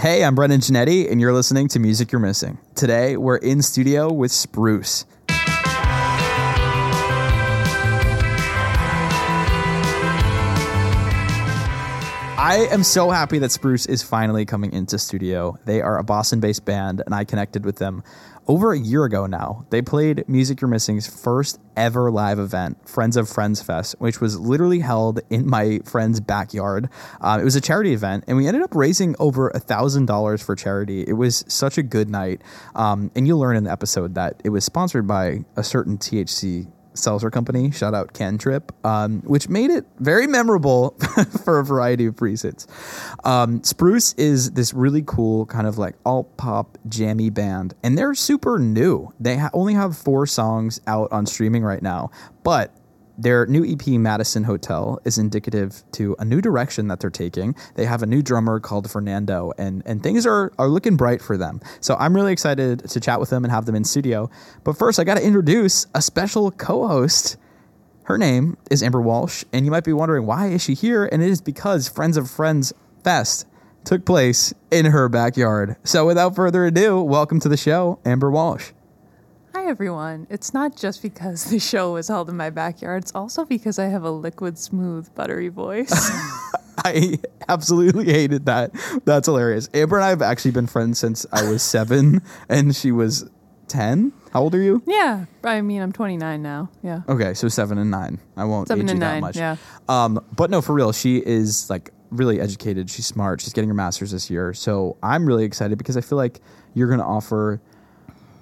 Hey, I'm Brendan Jeannetti, and you're listening to Music You're Missing. Today, we're in studio with Spruce. I am so happy that Spruce is finally coming into studio. They are a Boston based band, and I connected with them over a year ago now. They played Music You're Missing's first ever live event, Friends of Friends Fest, which was literally held in my friend's backyard. Um, it was a charity event, and we ended up raising over a $1,000 for charity. It was such a good night. Um, and you'll learn in the episode that it was sponsored by a certain THC seltzer company, shout out Cantrip, um, which made it very memorable for a variety of reasons. Um, Spruce is this really cool kind of like alt pop jammy band, and they're super new. They ha- only have four songs out on streaming right now, but their new EP, Madison Hotel, is indicative to a new direction that they're taking. They have a new drummer called Fernando, and, and things are, are looking bright for them. So I'm really excited to chat with them and have them in studio. But first, I got to introduce a special co host. Her name is Amber Walsh, and you might be wondering why is she here? And it is because Friends of Friends Fest took place in her backyard. So without further ado, welcome to the show, Amber Walsh. Hi, everyone. It's not just because the show was held in my backyard, it's also because I have a liquid, smooth, buttery voice. I absolutely hated that. That's hilarious. Amber and I have actually been friends since I was seven and she was 10. How old are you? yeah, I mean, I'm 29 now. Yeah. Okay, so seven and nine. I won't Seven age and you that much. yeah. Um, but no, for real, she is like really educated. She's smart. She's getting her master's this year. So I'm really excited because I feel like you're going to offer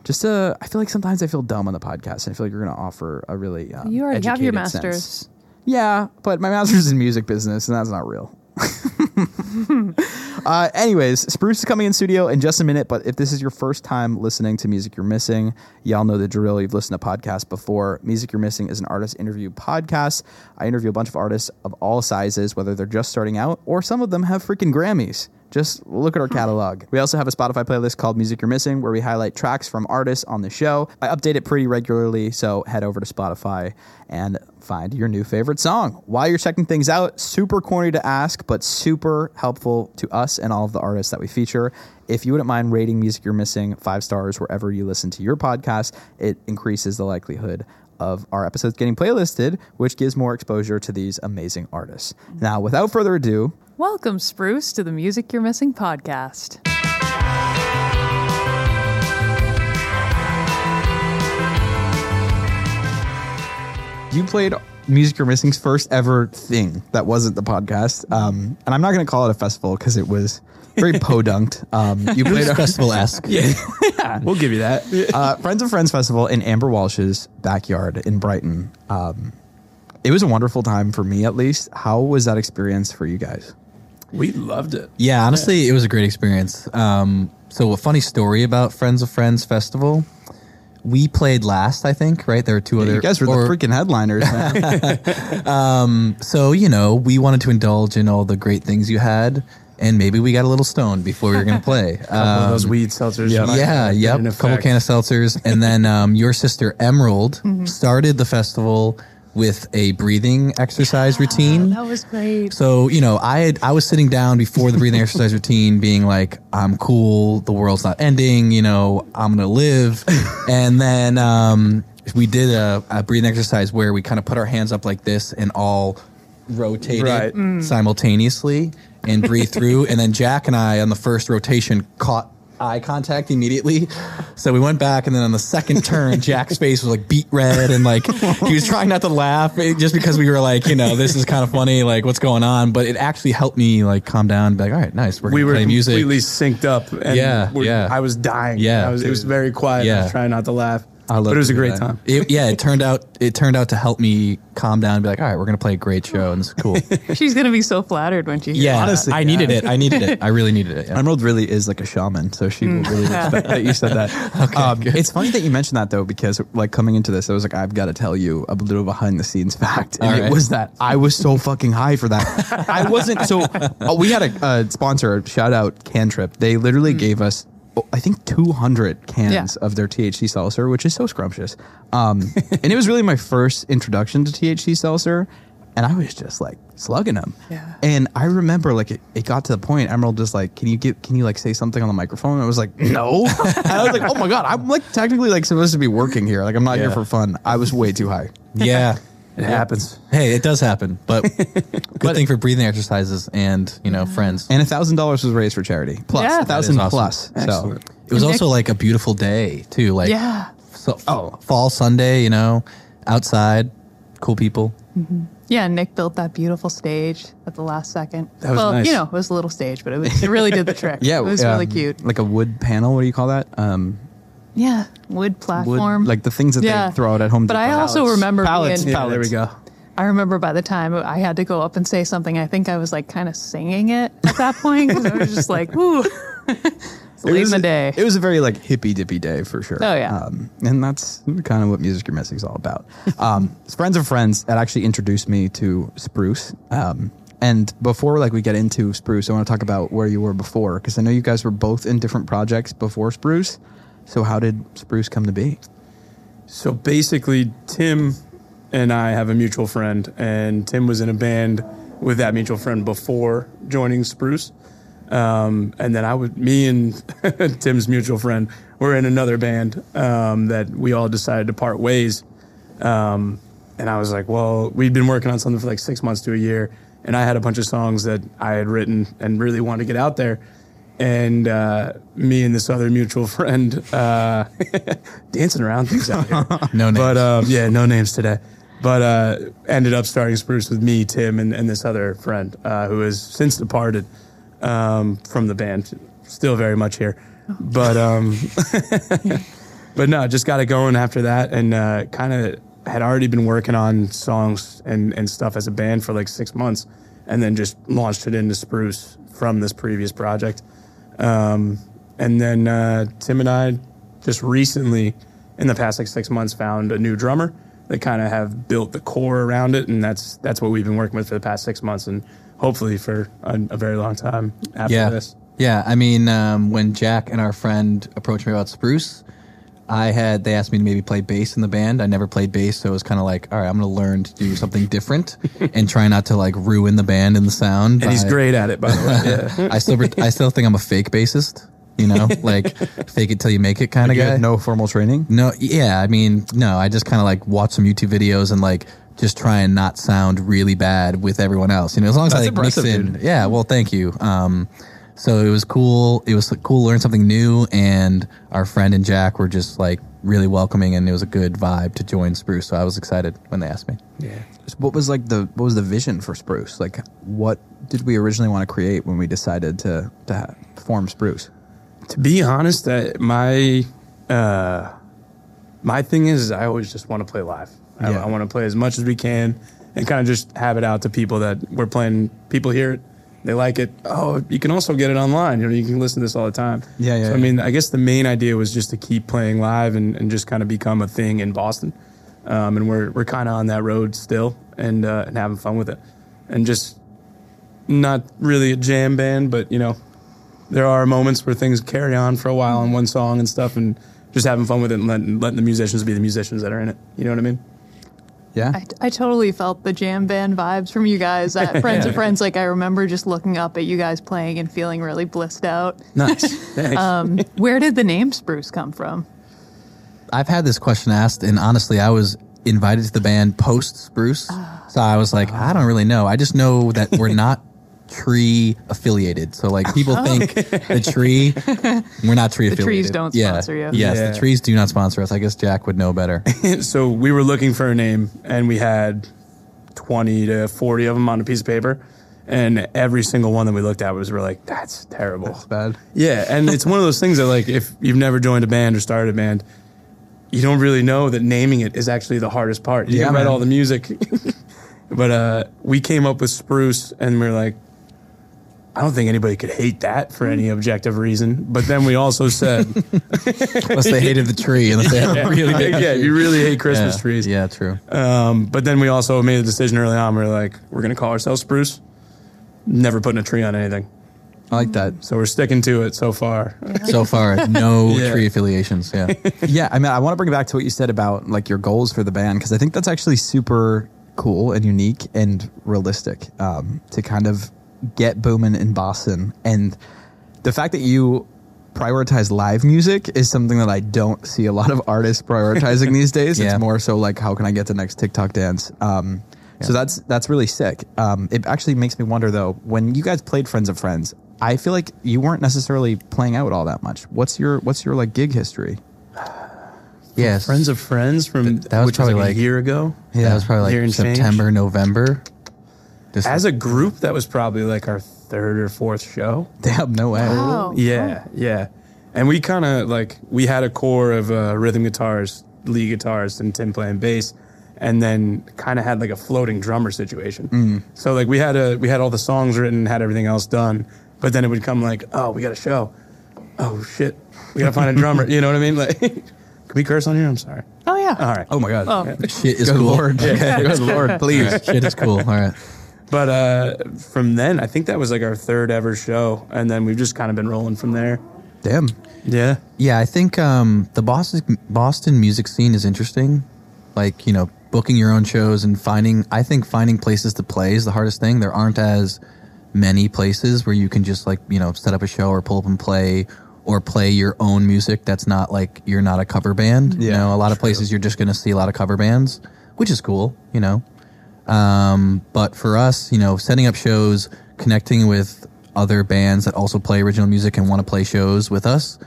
just a. I feel like sometimes I feel dumb on the podcast, and I feel like you're going to offer a really. Um, You already have your educated sense. master's. Yeah, but my master's in music business, and that's not real. uh, anyways, Spruce is coming in studio in just a minute, but if this is your first time listening to Music You're Missing, y'all know the drill. You've listened to podcasts before. Music You're Missing is an artist interview podcast. I interview a bunch of artists of all sizes, whether they're just starting out or some of them have freaking Grammys. Just look at our catalog. We also have a Spotify playlist called Music You're Missing where we highlight tracks from artists on the show. I update it pretty regularly, so head over to Spotify and find your new favorite song. While you're checking things out, super corny to ask, but super helpful to us and all of the artists that we feature. If you wouldn't mind rating Music You're Missing five stars wherever you listen to your podcast, it increases the likelihood of our episodes getting playlisted, which gives more exposure to these amazing artists. Now, without further ado, Welcome, Spruce, to the Music You're Missing podcast. you played Music You're Missing's first ever thing that wasn't the podcast. Um, and I'm not going to call it a festival because it was very podunked. Um, you played a festival esque. yeah, We'll give you that. uh, Friends of Friends Festival in Amber Walsh's backyard in Brighton. Um, it was a wonderful time for me, at least. How was that experience for you guys? We loved it. Yeah, honestly, it was a great experience. Um, so, a funny story about Friends of Friends Festival. We played last, I think, right? There were two other. you guys were or- the freaking headliners. Man. So, you know, we wanted to indulge in all the great things you had, and maybe we got a little stoned before we were going to play. Couple of Um, those weed seltzers. yeah, might yep. A Couple effect. can of seltzers, and then um, your sister Emerald started the festival with a breathing exercise routine. That was great. So you know, I had I was sitting down before the breathing exercise routine, being like, "I'm cool. The world's not ending. You know, I'm gonna live." and then um, we did a, a breathing exercise where we kind of put our hands up like this and all rotated Right. simultaneously and breathe through. And then Jack and I on the first rotation caught eye contact immediately. So we went back and then on the second turn, Jack's face was like beat red and like he was trying not to laugh eh, just because we were like, you know, this is kind of funny, like what's going on. But it actually helped me like calm down and be like, all right, nice. We're We were music. completely synced up. And Yeah, we're- yeah. I was dying. Yeah, I was, it was very quiet. I Yeah. was trying not to laugh. I love but it was a great that. time. It- yeah, it turned out it turned out to help me calm down and be like, all right, we're gonna play a great show and it's cool. She's going to be so flattered when she hears it. yeah, that. Honestly, I needed it. I needed it. I really needed it. Yeah. Emerald really is like a shaman, so she will really respect that you said that. um, it's funny that you mentioned that though, because like coming into this, I was like, I've got to tell you a little behind the scenes fact, and All it right. was that I was so fucking high for that. I wasn't so. uh, we had a, a sponsor, shout out Cantrip. They literally gave us. I think 200 cans Yeah. of their THC seltzer, which is so scrumptious. Um, and it was really my first introduction to THC seltzer. and I was just like slugging them. Yeah. And I remember like it, it got to the point. Emerald just like, can you get can you like say something on the microphone? And I was like, no. and I was like, oh my god, I'm like technically like supposed to be working here. Like I'm not here for fun. I was way too high. Yeah. It happens. Hey, it does happen, but good thing for breathing exercises and you know friends. And a thousand dollars was raised for charity. Plus Yeah. a thousand awesome. plus. Excellent. So it was Nick- also like a beautiful day too. Like Yeah. so, oh, fall Sunday, you know, outside, cool people. Yeah, Nick built that beautiful stage at the last second. That was well, nice. you know, it was a little stage, but it, was, it really did the trick. yeah, it was um, really cute. Like a wood panel. What do you call that? Um, Yeah, wood wood, like the things that Yeah. they throw out at home. But I Depot. also remember pallets. being- Yeah, there we go. I remember by the time I had to go up and say something, I think I was like kind of singing it at that point because I was just like, "Ooh, it's It late in was the a- day." It was a very like hippy dippy day for sure. Oh, yeah. um, and that's kind of what music you're missing is all about. Um, friends of friends that actually introduced me to Spruce. Um, and before like we get into Spruce, I want to talk about where you were before because I know you guys were both in different projects before Spruce. So how did Spruce come to be? So basically, Tim and I have a mutual friend, and Tim was in a band with that mutual friend before joining Spruce. Um, and then I would, me and Tim's mutual friend were in another band um, that we all decided to part ways. Um, and I was like, well, we'd been working on something for like six months to a year, and I had a bunch of songs that I had written and really wanted to get out there. And uh, me and this other mutual friend uh, dancing around things out here. No names. But um, yeah, no names today. But uh, ended up starting Spruce with me, Tim, and, and this other friend uh, who has since departed um, from the band. Still very much here, but um, but no, just got it going after that, and uh, kind of had already been working on songs and and stuff as a band for like six months, and then just launched it into Spruce from this previous project. Um, and then uh, Tim and I just recently, in the past like six months, found a new drummer that kind of have built the core around it, and that's that's what we've been working with for the past six months, and hopefully for a, a very long time after yeah. this. Yeah. I mean, um, when Jack and our friend approached me about Spruce, I had they asked me to maybe play bass in the band. I never played bass, so it was kind of like, all right, I'm going to learn to do something different and try not to like ruin the band and the sound. And he's great at it, by the way. Yeah. I still I still think I'm a fake bassist. You know, like fake it till you make it kind of You guy. had no formal training. No, yeah, I mean, no, I just kind of like watch some YouTube videos and like just try and not sound really bad with everyone else. You know, as long as That's I like, mix in. dude. Yeah, well, thank you. Um, so it was cool. It was cool to learn something new, and our friend and Jack were just like really welcoming, and it was a good vibe to join Spruce. So I was excited when they asked me. yeah. What was like the what was the vision for Spruce? Like, what did we originally want to create when we decided to to ha- form Spruce? To be honest, that my uh, my thing is, I always just want to play live. I, Yeah. I want to play as much as we can, and kind of just have it out to people that we're playing. People hear it, they like it. Oh, you can also get it online. You know, you can listen to this all the time. Yeah, yeah, So I mean, I guess the main idea was just to keep playing live and, and just kind of become a thing in Boston. Um, and we're we're kind of on that road still, and uh, and having fun with it, and just not really a jam band, but you know, there are moments where things carry on for a while on one song and stuff, and just having fun with it and letting, letting the musicians be the musicians that are in it. You know what I mean? Yeah, I, I totally felt the jam band vibes from you guys at Friends of Friends. Like I remember just looking up at you guys playing and feeling really blissed out. Nice. Thanks. Um, where did the name Spruce come from? I've had this question asked, and honestly, I was invited to the band post Spruce, so I was like, I don't really know. I just know that we're not tree affiliated. So like people think the tree, we're not tree affiliated. The trees don't Yeah. sponsor you. Yes, Yeah. the trees do not sponsor us. I guess Jack would know better. so we were looking for a name, and we had twenty to forty of them on a piece of paper, and every single one that we looked at was we're like, that's terrible. it's bad. Yeah, and it's one of those things that like if you've never joined a band or started a band, you don't really know that naming it is actually the hardest part. You Yeah, can write man. all the music, but uh, we came up with Spruce, and we are like, I don't think anybody could hate that for any objective reason. But then we also said, Unless they hated the tree, unless they had a really big yeah, you really hate Christmas yeah. trees. Yeah, true. Um, but then we also made a decision early on. We are like, we're going to call ourselves Spruce. Never putting a tree on anything. I like that. So we're sticking to it so far. So far, no Yeah. tree affiliations. Yeah. yeah, I mean, I want to bring it back to what you said about like your goals for the band because I think that's actually super cool and unique and realistic um, to kind of get booming in Boston. And the fact that you prioritize live music is something that I don't see a lot of artists prioritizing these days. Yeah. It's more so like, how can I get the next TikTok dance? Um, So that's that's really sick. Um, it actually makes me wonder though, when you guys played Friends of Friends, I feel like you weren't necessarily playing out all that much. What's your what's your like gig history? Yes. Friends of Friends from that was which probably was like, like- a year ago. Yeah, that was probably like and change. September, November. This As a group, that was probably like our third or fourth show. Damn, no way. Wow. Yeah, yeah. And we kind of like we had a core of uh, rhythm guitars, lead guitars, and Tim playing bass, and then kind of had like a floating drummer situation. So like we had a we had all the songs written, had everything else done, but then it would come like, oh, we got a show. Oh shit, we gotta find a drummer. You know what I mean? Like, can we curse on here? I'm sorry. Oh yeah. All right. Oh my god. Oh. shit is Good cool. lord. Good lord, please. shit is cool. All right. But uh, from then, I think that was like our third ever show, and then we've just kind of been rolling from there. Damn. Yeah. Yeah, I think um, the Boston Boston music scene is interesting. Like you know, booking your own shows and finding. I think finding places to play is the hardest thing. There aren't as many places where you can just like you know set up a show or pull up and play or play your own music. That's not like you're not a cover band. you know, a lot of places you're just going to see a lot of cover bands, which is cool. You know, um, but for us, you know, setting up shows, connecting with other bands that also play original music and want to play shows with us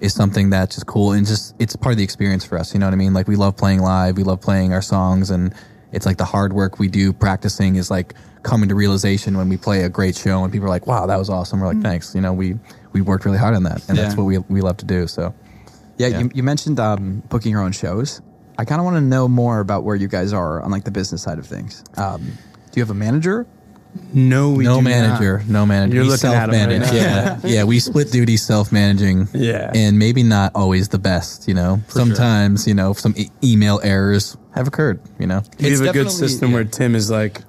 is something that's just cool and just it's part of the experience for us. You know what I mean? Like we love playing live, we love playing our songs, and it's like the hard work we do practicing is like coming to realization when we play a great show and people are like, "Wow, that was awesome." We're like, "Thanks." You know, we we worked really hard on that, and that's what we we love to do. So Yeah, Yeah. You, you mentioned um, booking your own shows. I kind of want to know more about where you guys are on like the business side of things. Um, do you have a manager? No, we no do manager, no manager. You're We looking at 'em right self-manage. now. yeah, yeah. We split duty, self-managing. Yeah. and maybe not always the best. You know, sometimes you know some e- email errors have occurred. You know, Not. We It's have a good definitely- system where Tim is like,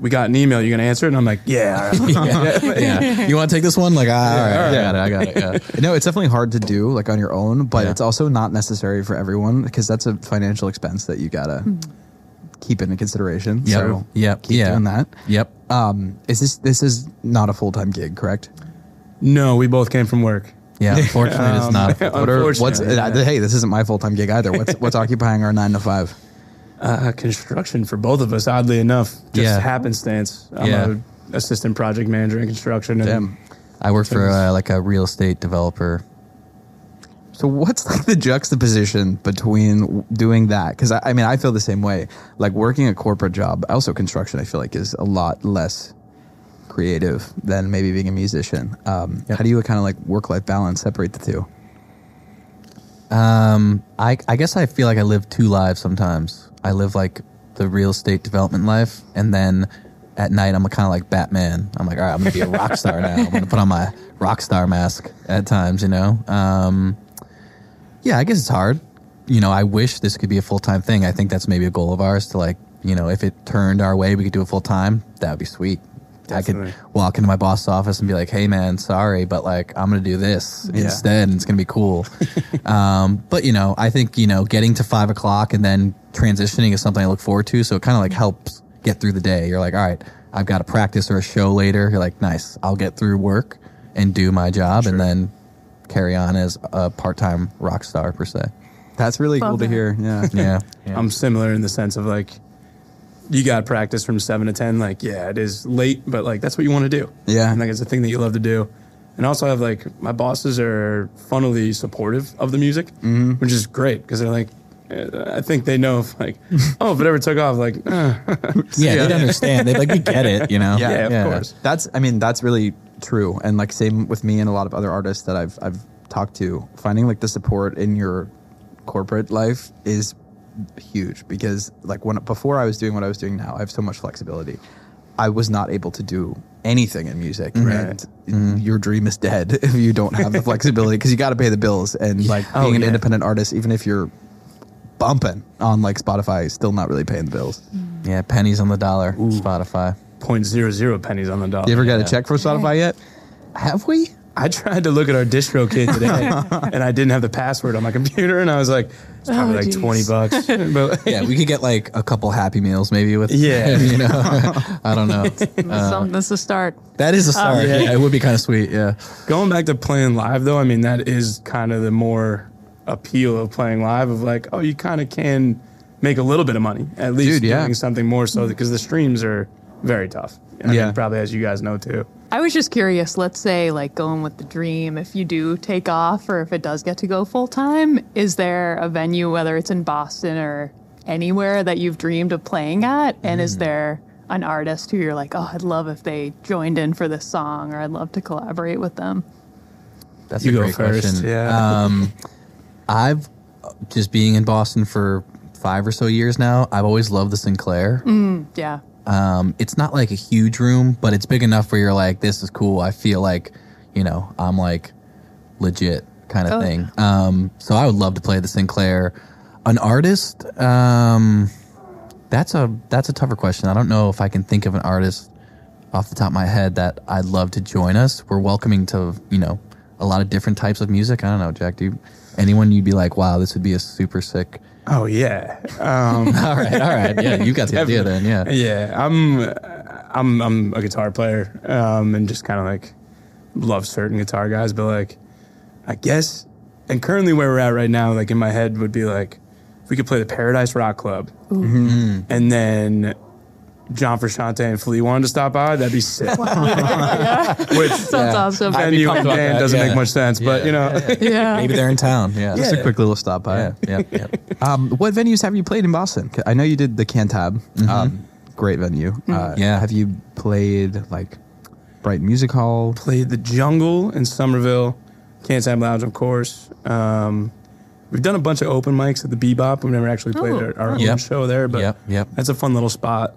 "We got an email. You gonna answer it?" And I'm like, "Yeah." all right." yeah. You want to take this one? Like, ah, all right, I got it. I got it. Yeah. No, it's definitely hard to do like on your own, but Yeah. it's also not necessary for everyone because that's a financial expense that you gotta keep into consideration. Yep. So Yep. keep Yeah. doing that. Yep. Um, is this this is not a full time gig, correct? no, we both came from work. Yeah. Unfortunately, it's not. Um, What are, what's Unfortunately, uh, hey? This isn't my full time gig either. What's what's occupying our nine to five? Uh, construction for both of us. Oddly enough, just Yeah. happenstance. I'm Yeah. a assistant project manager in construction. And Damn. I work for uh, like a real estate developer. So what's like the juxtaposition between doing that? Because I, I mean, I feel the same way. Like working a corporate job, also construction, I feel like is a lot less creative than maybe being a musician. Um, How do you kind of like work life balance separate the two? Um, I I guess I feel like I live two lives sometimes. I live like the real estate development life, and then at night I'm kind of like Batman. I'm like, all right, I'm gonna be a rock star now. I'm gonna put on my rock star mask at times, you know. Um, yeah, I guess it's hard. You know, I wish this could be a full time thing. I think that's maybe a goal of ours to like, you know, if it turned our way, we could do it full time. That would be sweet. Definitely. I could walk into my boss's office and be like, "Hey, man, sorry, but like I'm gonna do this Yeah. instead, and it's gonna be cool." um, but you know, I think you know, getting to five o'clock and then transitioning is something I look forward to. So it kind of like helps get through the day. You're like, "All right, I've got a practice or a show later." You're like, "Nice, I'll get through work and do my job, and then carry on as a part time rock star per se." That's really Love cool to that. hear. Yeah. Yeah, I'm similar in the sense of like, you got practice from seven to ten. Like, yeah, it is late, but like that's what you want to do. Yeah. and like it's a thing that you love to do. And also, I have like my bosses are funnily supportive of the music, which is great because they're like, I think they know if like, oh, if it ever took off, like, uh, yeah, they'd understand. They'd like, "We get it," you know? Yeah, of course. That's I mean that's really true, and like same with me and a lot of other artists that I've I've talked to. Finding like the support in your corporate life is huge because like when before I was doing what I was doing now, I have so much flexibility. I was not able to do anything in music, Right. and mm-hmm. your dream is dead if you don't have the flexibility because you got to pay the bills. And like Oh, being an yeah. independent artist, even if you're bumping on like Spotify, still not really paying the bills. Mm. Yeah, pennies on the dollar. Spotify. point zero zero pennies on the dollar. You ever got Yeah. a check from Spotify yet? Have we? I tried to look at our DistroKid today, and I didn't have the password on my computer, and I was like, it's probably Oh, like geez. twenty bucks. But Yeah, we could get like a couple Happy Meals maybe with. Yeah. you know, I don't know. Uh, some, this is a start. That is a um, start. yeah. yeah, it would be kind of sweet. Yeah. going back to playing live, though, I mean that is kind of the more appeal of playing live. Of like, oh, you kind of can make a little bit of money at least Dude, yeah. doing something more so because the streams are very tough. I Yeah. mean, probably as you guys know too. I was just curious, let's say, like going with the dream, if you do take off or if it does get to go full time, is there a venue, whether it's in Boston or anywhere, that you've dreamed of playing at? And Mm. is there an artist who you're like, oh, I'd love if they joined in for this song or I'd love to collaborate with them? That's You a go great first, question. yeah. Um, I've just being in Boston for five or so years now. I've always loved the Sinclair. Yeah. Um, it's not like a huge room, but it's big enough where you're like, this is cool. I feel like, you know, I'm like legit kind of Oh, thing. Um, so I would love to play the Sinclair. An artist, um, that's a that's a tougher question. I don't know if I can think of an artist off the top of my head that I'd love to join us. We're welcoming to you know a lot of different types of music. I don't know, Jack. Do you, anyone you'd be like, wow, this would be a super sick. Oh yeah, um, all right, all right, yeah, you got the idea then, yeah. yeah. I'm, I'm, I'm a guitar player, um, and just kind of like love certain guitar guys, but like, I guess, and currently where we're at right now, like in my head would be like, if we could play the Paradise Rock Club, Mm-hmm. and then John Frusciante and Flea wanted to stop by, that'd be sick. Which Sounds awesome. venue and pumped about band that, doesn't yeah. make much sense, but you know, yeah. Maybe they're in town. Yeah. Just a quick little stop by. Yeah. Yeah. yeah. Um, what venues have you played in Boston? I know you did the Cantab. Um, great venue. Uh, Yeah. Have you played like Brighton Music Hall? played the Jungle in Somerville, Cantab Lounge, of course. Um, we've done a bunch of open mics at the Bebop. We've never actually played Oh. our, our own show there, but Yep, yep. that's a fun little spot.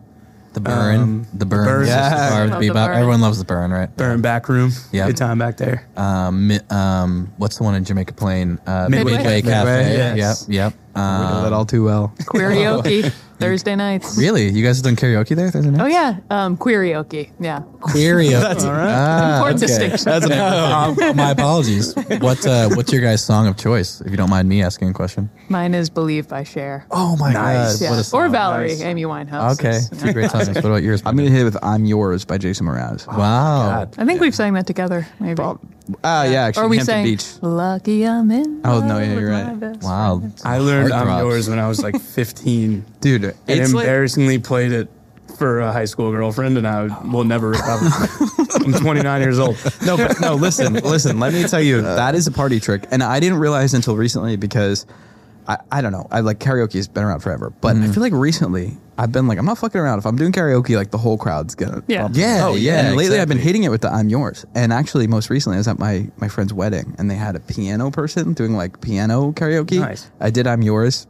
The Burren. Um, the Burren. Burren. Yeah. the bar with Love the Bebop. Burren. Everyone loves the Burren, right? Burren back room. Yeah. Good time back there. Um, mi- um, what's the one in Jamaica Plain? Uh, Midway. Midway, Midway, Cafe. yes. Yep. Yep. We know Um, that all too well. Karaoke Thursday nights. really? You guys have done karaoke there Thursday night? Oh yeah, um, karaoke. Yeah, Karaoke. That's all right. Ah, important okay. distinction. Um, my apologies. What uh, What's your guys' song of choice? If you don't mind me asking a question. Mine is "Believe" by Cher. Oh my Nice. god! Yeah. What a or. Valerie, Nice. Amy Winehouse. Okay, is- two great songs. What about yours? I'm gonna hit it with "I'm Yours" by Jason Mraz. Wow. I think we've sang that together. Maybe. Ah, yeah, actually, or we Hampton sang Beach. "Lucky I'm in." Oh, no, yeah, you're with right. my best Wow. friend." I learned I'm Heartthrobs. yours when I was like 15 Dude, and it's like, embarrassingly played it for a high school girlfriend, and I will never recover. I'm 29 years old. no, but no. Listen, listen. Let me tell you, uh. that is a party trick, and I didn't realize until recently because I, I don't know. I like karaoke has been around forever, but I mm-hmm. feel like recently I've been like I'm not fucking around. If I'm doing karaoke, like the whole crowd's gonna Yeah. bump. Yeah, oh yeah, And lately I've been hitting it with the I'm yours, and actually most recently I was at my my friend's wedding, and they had a piano person doing like piano karaoke. Nice. I did I'm yours.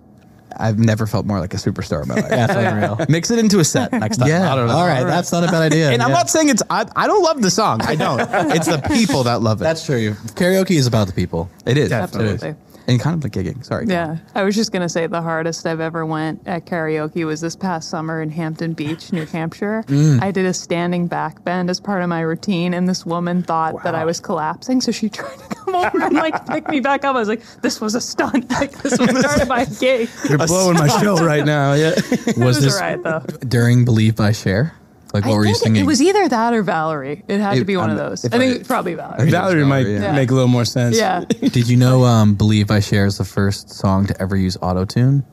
I've never felt more like a superstar in my life. That's unreal. Mix it into a set next time. Yeah. I don't know. All right. That's not a bad idea. And I'm Yeah. not saying it's. I, I don't love the song. I don't. it's the people that love it. That's true. Karaoke is about the people. it is. Definitely. Absolutely. And kind of like gigging. Sorry. Yeah, I was just gonna say the hardest I've ever went at karaoke was this past summer in Hampton Beach, New Hampshire. Mm. I did a standing back bend as part of my routine, and this woman thought that I was collapsing, so she tried to come over and like pick me back up. I was like, "This was a stunt. Like this was part of my gig." You're blowing my show right now. Yeah. Was was this alright though. during Believe by Cher? Like what I were you think singing? It was either that or Valerie. It had It- to be one of I'm- those. I think I- probably Valerie. Valerie might Yeah. make a little more sense. Yeah. Did you know um, Believe I Cher is the first song to ever use autotune?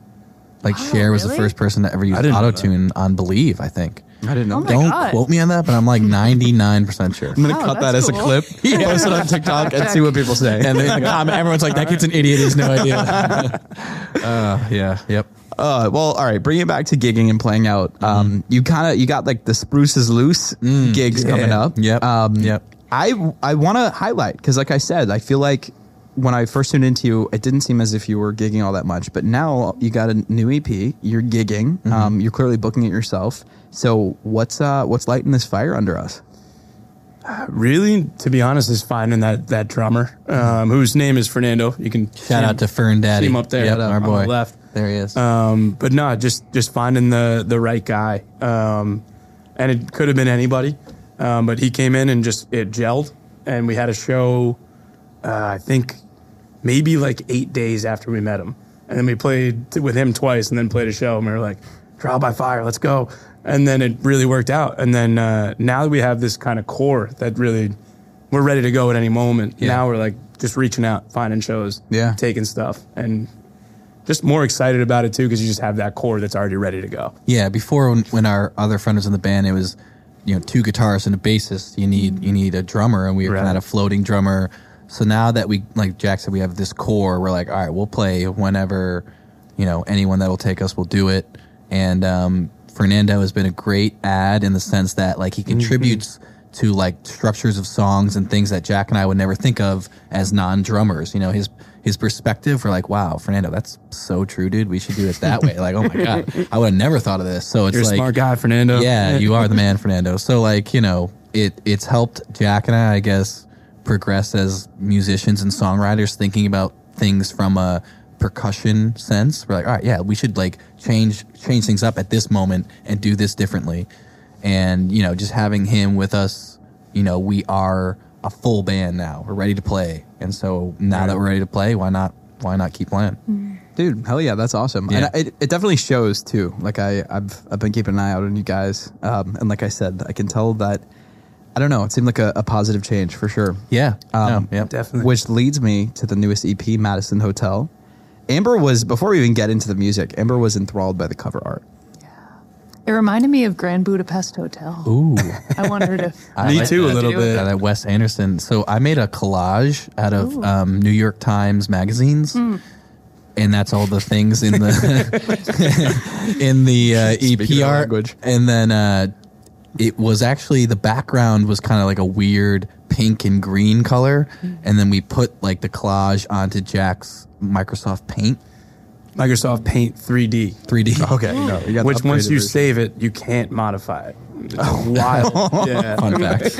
Like Oh, Cher was the first person to ever use didn't know that. autotune on Believe, I think. I didn't know. Oh that. Don't God. quote me on that, but I'm like 99% sure. I'm gonna Oh, cut that that's as a cool. clip, post it on TikTok, and see what people say. And then the comment, everyone's like, that kid's an idiot. He has no idea. uh, yeah. Yep. Uh, well, all right. Bring it back to gigging and playing out. Um, you kind of you got like the spruces loose gigs coming up. Yep. Um, Yep. I I want to highlight because, like I said, I feel like when I first tuned into you, it didn't seem as if you were gigging all that much. But now you got a new EP. You're gigging. Um, you're clearly booking it yourself. So what's uh what's lighting this fire under us? Really, to be honest, is finding that that drummer, um, whose name is Fernando. You can Shout out to Fern Daddy. see him up there Yep, our the boy. left. There he is. Um, but no, just just finding the the right guy. Um, and it could have been anybody, um, but he came in and just it gelled, and we had a show. Uh, I think maybe like eight days after we met him, and then we played with him twice, and then played a show, and we were like, "Trial by fire, let's go!" And then it really worked out. And then uh, now that we have this kind of core that really we're ready to go at any moment. Yeah. Now we're like just reaching out, finding shows, Yeah. taking stuff, and just more excited about it too because you just have that core that's already ready to go. Yeah, before when, when our other friend was in the band, it was you know two guitarists and a bassist. You need you need a drummer, and we were Right. kind of a floating drummer. So now that we like Jack said, we have this core. We're like, all right, we'll play whenever you know anyone that will take us will do it. And um, Fernando has been a great ad in the sense that like he mm-hmm. contributes to like structures of songs and things that Jack and I would never think of as non drummers. You know his his perspective. We're like, wow, Fernando, that's so true, dude. We should do it that way. Like, oh my god, I would have never thought of this. So it's You're like, smart guy, Fernando. yeah, you are the man, Fernando. So like, you know, it it's helped Jack and I, I guess, progress as musicians and songwriters, thinking about things from a percussion sense. We're like, all right, yeah, we should like change change things up at this moment and do this differently. And you know, just having him with us, you know, we are a full band now. We're ready to play, and so now that we're ready to play, why not why not keep playing? Dude, hell yeah, that's awesome. Yeah. And it, it definitely shows too. Like I, I've I've been keeping an eye out on you guys, um, and like I said, I can tell that. I don't know. It seemed like a, a positive change for sure. Yeah, Um, no, yeah, Definitely. Which leads me to the newest EP, Madison Hotel. Amber was before we even get into the music. Amber was enthralled by the cover art. Yeah, it reminded me of Grand Budapest Hotel. Ooh. I wondered if I Me like too, a little bit. Yeah, that Wes Anderson. So I made a collage out of um, New York Times magazines, and that's all the things in the in the uh, Speaking EP art. language. And then uh, it was actually the background was kind of like a weird pink and green color, and then we put like the collage onto Jack's Microsoft Paint Microsoft Paint 3D, 3D. Okay, no, you got the which once upgraded you version. save it, you can't modify it. It's wild. yeah. Fun fact.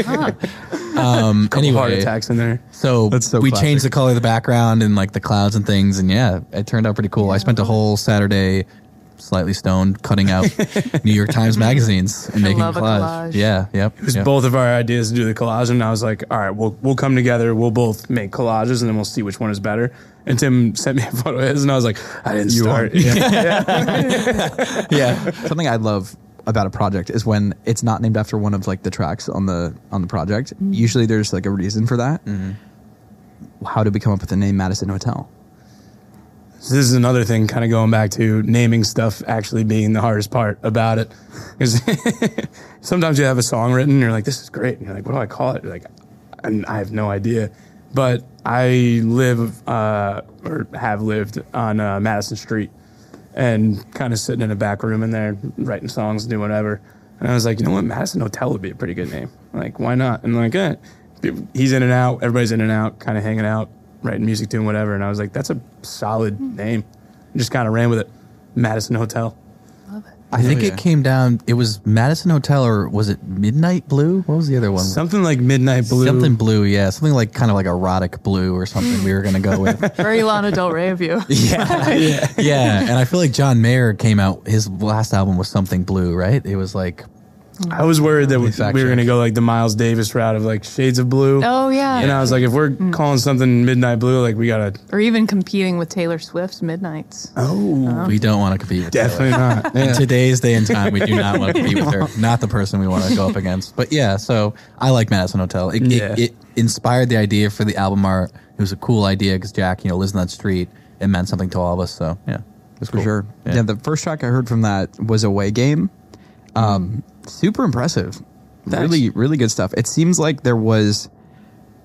Um, Couple anyway, heart attacks in there. So, That's so we classic. changed the color of the background and like the clouds and things, and yeah, it turned out pretty cool. I spent a whole Saturday, slightly stoned, cutting out New York Times magazines and I making love a collage. collage. Yeah, yep. It was yep. both of our ideas to do the collage, and I was like, "All right, we'll we'll come together. We'll both make collages, and then we'll see which one is better." And Tim sent me a photo of his, and I was like, "I didn't You start." won. Yeah. yeah. Something I love about a project is when it's not named after one of like the tracks on the on the project. Mm-hmm. Usually there's like a reason for that. Mm-hmm. How did we come up with the name Madison Hotel? This is another thing, kind of going back to naming stuff actually being the hardest part about it, because sometimes you have a song written, and you're like, "This is great," and you're like, "What do I call it?" You're like, and I have no idea. But I live uh, or have lived on uh, Madison Street, and kind of sitting in a back room in there writing songs, doing whatever. And I was like, you know what, Madison Hotel would be a pretty good name. Like, why not? And like, eh, he's in and out, everybody's in and out, kind of hanging out, writing music, doing whatever. And I was like, that's a solid hmm. name. And just kind of ran with it. Madison Hotel. Love it. I think oh, yeah. it came down. It was Madison Hotel, or was it Midnight Blue? What was the other one? Something like Midnight Blue. Something blue, yeah, something like kind of like erotic blue or something. we were gonna go with. very Lana Del Rey of you. yeah, yeah, and I feel like John Mayer came out. His last album was something blue, right? It was like I was worried that we, we were going to go like the Miles Davis route of like Shades of Blue. Oh yeah. And I was like, if we're mm. calling something Midnight Blue, like we got to. or even competing with Taylor Swift's Midnights. Oh, uh-huh. we don't want to compete with Taylor. definitely not. In today's day and time, we do not want to compete with her. Not the person we want to go up against. But yeah, so I like Madison Hotel. It, Yeah. it, it inspired the idea for the album art. It was a cool idea because Jack, you know, lives on that street. It meant something to all of us. So yeah, it was For cool. sure. Yeah. the first track I heard from that was Away Game. Um, mm. Super impressive. Thanks. Really, really good stuff. It seems like there was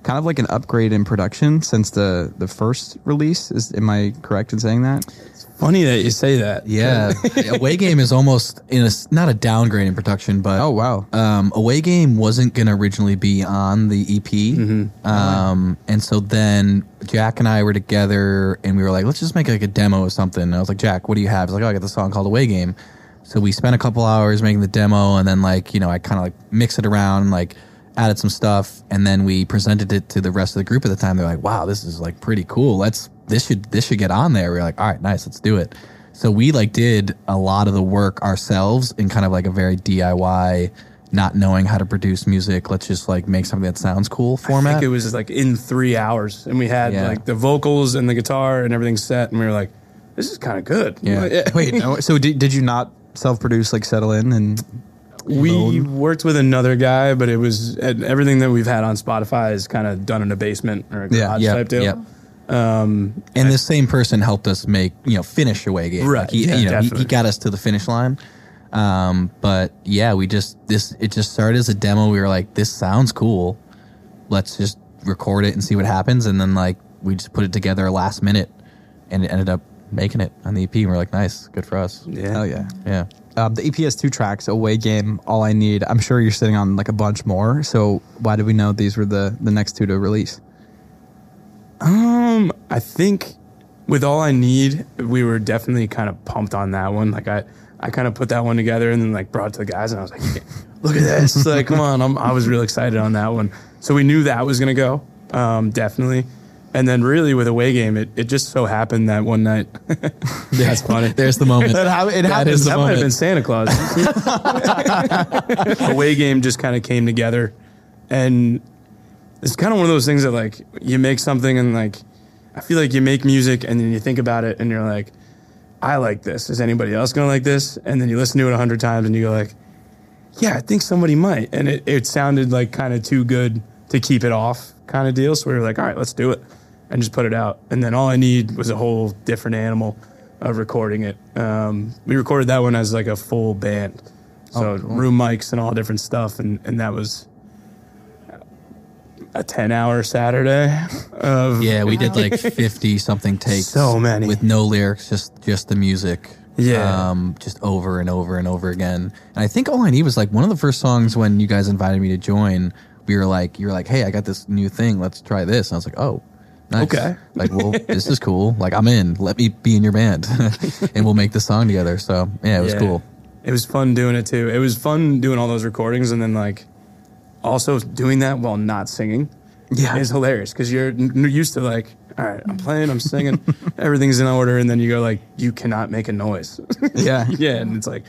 kind of like an upgrade in production since the the first release. Is am I correct in saying that? It's funny that you say that. Yeah, away game is almost in a not a downgrade in production, but Oh wow. um, away game wasn't going to originally be on the EP, um, and so then Jack and I were together, and we were like, let's just make like a demo of something. And I was like, Jack, what do you have? He's like, oh, I got this song called Away Game. So we spent a couple hours making the demo, and then like you know, I kind of like mixed it around, like added some stuff, and then we presented it to the rest of the group at the time. They're like, wow, this is like pretty cool. Let's this should this should get on there. We are like, all right, nice, let's do it. So we like did a lot of the work ourselves in kind of like a very DIY not knowing how to produce music. Let's just like make something that sounds cool I format. think it was like in three hours, and we had Yeah. like the vocals and the guitar and everything set, and we were like, "This is kind of good." Yeah. Like, Wait, no, so did, did you not self produce like settle in and we worked with another guy, but it was everything that we've had on Spotify is kind of done in a basement or a garage Yeah, Yep, type deal. yep. and this same person helped us make you know finish away game. Right, Like, he, yeah, you know, he, he got us to the finish line. Um, but yeah, we just this it just started as a demo. We were like, this sounds cool. Let's just record it and see what happens. And then like we just put it together last minute, and it ended up making it on the EP. And we're like, nice, good for us. Yeah. hell yeah? Yeah. Um, the EP has two tracks, away game, all I need. I'm sure you're sitting on like a bunch more. So why did we know these were the the next two to release? Um, I think with all I need, we were definitely kind of pumped on that one. Like I, I kind of put that one together and then like brought it to the guys, and I was like, "Yeah, "Look at this! like, come on!" I'm, I was real excited on that one. So we knew that was gonna go, um, definitely. And then really with away game, it, it just so happened that one night. That's funny. There's the moment. That hap- it That is the that might have been. Santa Claus. Away game just kind of came together, and it's kind of one of those things that like you make something and like I feel like you make music and then you think about it and you're like, I like this. Is anybody else gonna like this? And then you listen to it a hundred times and you go like, Yeah, I think somebody might. And it, it sounded like kind of too good to keep it off kind of deal. So we were like, all right, let's do it and just put it out. And then all I need was a whole different animal of recording it. Um, we recorded that one as like a full band. So room mics and all different stuff. And, and that was a 10 hour Saturday of Yeah, we did like fifty something takes. So many. with no lyrics, just just the music. Yeah. um, just over and over and over again. And I think all I need was like one of the first songs when you guys invited me to join. We were like, you were like, hey, I got this new thing. Let's try this. And I was like, oh. Nice. Okay. Like, well, this is cool. Like, I'm in. Let me be in your band, and we'll make the song together. So, yeah, it was Yeah. cool. It was fun doing it too. It was fun doing all those recordings and then like also doing that while not singing. Yeah. is hilarious because you're n- used to like, all right, I'm playing, I'm singing, everything's in order, and then you go like, you cannot make a noise. Yeah. yeah, and it's like,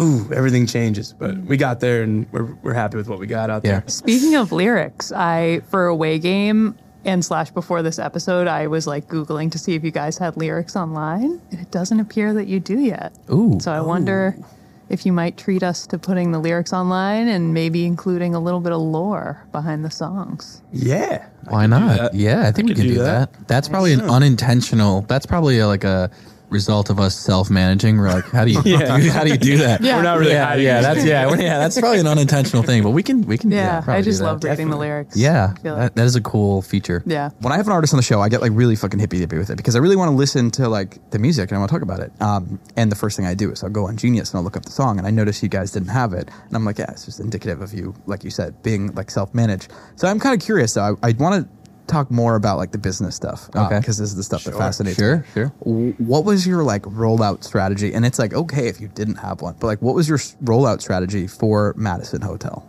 ooh, everything changes. But we got there and we're we're happy with what we got out Yeah. there. Speaking of lyrics, I for away game and slash before this episode, I was like googling to see if you guys had lyrics online, and it doesn't appear that you do yet. Ooh. So I wonder if you might treat us to putting the lyrics online and maybe including a little bit of lore behind the songs. Yeah, Why not? Yeah, I think I we could can do do that. that. That's probably an unintentional. That's probably like a result of us self-managing. We're like, how do you Yeah. how do you do that? Yeah. we're not really yeah, yeah, that's yeah, yeah. That's probably an unintentional thing, but we can we can. Yeah, Yeah, I just do that. love reading the lyrics. Yeah, I that, that is a cool feature. yeah. when I have an artist on the show, I get like really fucking hippy dippy with it because I really want to listen to like the music and I want to talk about it. Um, and the first thing I do is I'll go on Genius and I'll look up the song and I notice you guys didn't have it. And I'm like, yeah, it's just indicative of you, like you said, being like self managed. So I'm kind of curious though. I, I want to talk more about like the business stuff. Okay. Because this is the stuff that fascinates Sure, me. sure. W- What was your like rollout strategy? And it's like, okay, if you didn't have one, but like, what was your rollout strategy for Madison Hotel?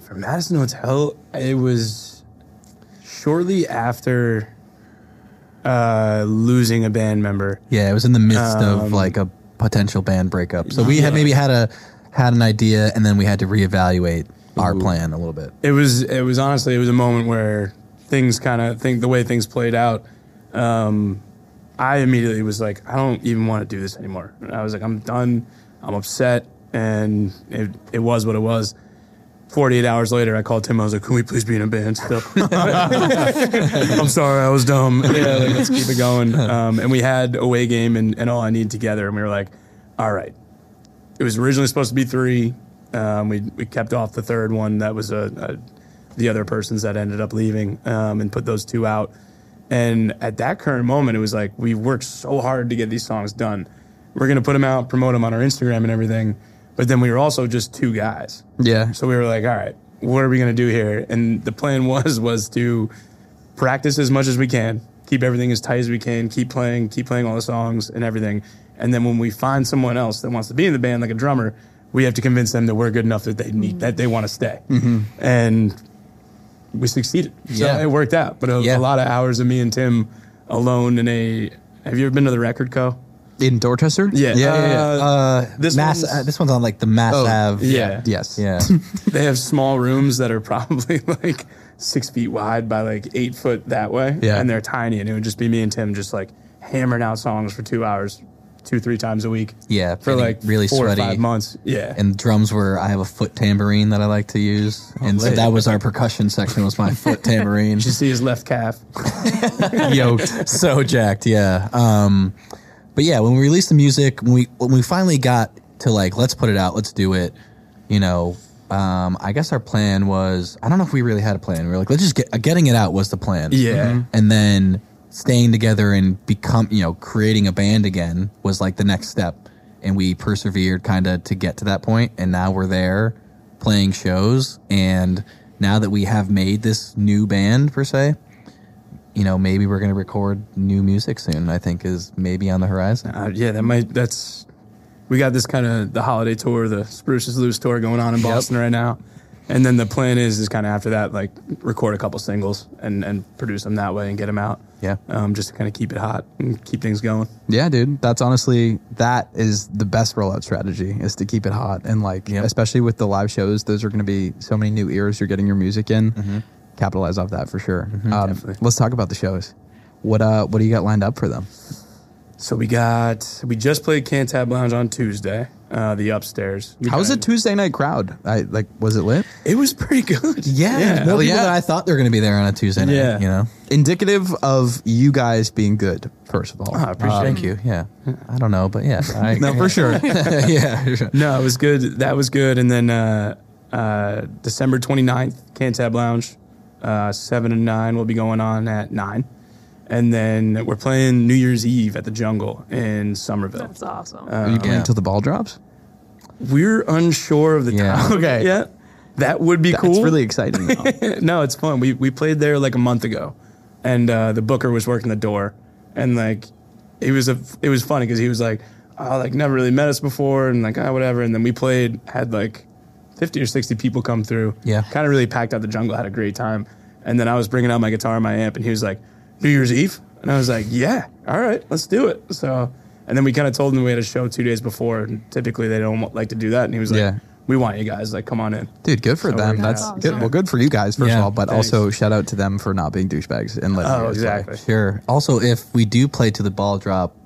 For Madison Hotel, it was shortly after uh, losing a band member. Yeah, it was in the midst of Um, like a potential band breakup. So we had maybe had a had an idea, and then we had to reevaluate our plan a little bit. It was it was honestly it was a moment where things kind of think the way things played out. Um, I immediately was like, I don't even want to do this anymore. And I was like, I'm done. I'm upset, and it it was what it was. 48 hours later, I called Tim. I was like, "Can we please be in a band still?" I'm sorry, I was dumb. Yeah, like, let's keep it going. Um, and we had away game and, and all I need together, and we were like, "All right." It was originally supposed to be three. Um, we we kept off the third one. That was a, a the other persons that ended up leaving, um, and put those two out. And at that current moment, it was like we worked so hard to get these songs done. We're gonna put them out, promote them on our Instagram and everything. But then we were also just two guys. Yeah. So we were like, all right, what are we going to do here? And the plan was was to practice as much as we can, keep everything as tight as we can, keep playing, keep playing all the songs and everything. And then when we find someone else that wants to be in the band, like a drummer, we have to convince them that we're good enough that they need that they want to stay. And we succeeded. So Yeah. it worked out. But a, Yeah. a lot of hours of me and Tim alone in a. Have you ever been to the Record Co? in Dorchester. Yeah, yeah, yeah. yeah. Uh, Uh, This Mass. one's- Uh, this one's on like the Mass Oh, Ave. yeah. yes. Yeah. they have small rooms that are probably like six feet wide by like eight foot that way. Yeah. and they're tiny, and it would just be me and Tim just like hammering out songs for two hours, two three times a week. Yeah, for like really four sweaty. or five months. Yeah, and drums were I have a foot tambourine that I like to use, and so that was our percussion section was my foot tambourine. Did you see his left calf? Yoked. so jacked, yeah. Um, but yeah, when we released the music, when we when we finally got to like let's put it out, let's do it. You know, um, I guess our plan was I don't know if we really had a plan. We were like let's just get getting it out was the plan. Yeah. and then staying together and become you know creating a band again was like the next step and we persevered kind of to get to that point and now we're there playing shows and now that we have made this new band per se you know maybe we're going to record new music soon i think is maybe on the horizon Uh, yeah, that might. That's. We got this kind of the holiday tour, the Spruces Loose tour going on in Boston right now, and then the plan is is kind of after that, like record a couple singles and and produce them that way and get them out. Yeah. um, just to kind of keep it hot and keep things going. Yeah, dude. That's honestly that is the best rollout strategy is to keep it hot and like Yep. especially with the live shows. Those are going to be so many new ears. You're getting your music in. Mm-hmm. Capitalize off that for sure. um, Definitely. let's talk about the shows. What uh what do you got lined up for them? So we got we just played Cantab Lounge on Tuesday, uh, the upstairs. We How was the Tuesday night crowd? I like was it lit? It was pretty good. yeah, yeah. more people yeah. than i thought they were going to be there on a tuesday night Yeah. you know Indicative of you guys being good. First of all, Oh, I appreciate thank you yeah i don't know but yeah I, no, for sure. yeah No, it was good. That was good. And then uh, uh, December 29th, Cantab Lounge, uh, 7 and 9 will be going on at 9. And then we're playing New Year's Eve at the Jungle in Somerville. That's awesome. Are you playing Yeah. until the ball drops? We're unsure of the Yeah. time Okay. yet. That would be That's cool. really exciting. Though. no, it's fun. We we played there like a month ago, and uh, the booker was working the door, and like it was a it was funny because he was like, oh, like never really met us before, and like ah, whatever. And then we played, had like fifty or sixty people come through. Yeah. kind of really packed out the jungle, had a great time. And then I was bringing out my guitar and my amp, and he was like, New Year's Eve, and I was like, Yeah, all right, let's do it. So. And then we kind of told him we had a show two days before, and typically they don't like to do that. And he was like, Yeah. "We want you guys, like, come on in." Dude, good for So them. That's That's good. Well, good for you guys first Yeah, of all, but thanks. also shout out to them for not being douchebags and letting you Oh, guys play. Sure. Also, if we do play to the ball drop,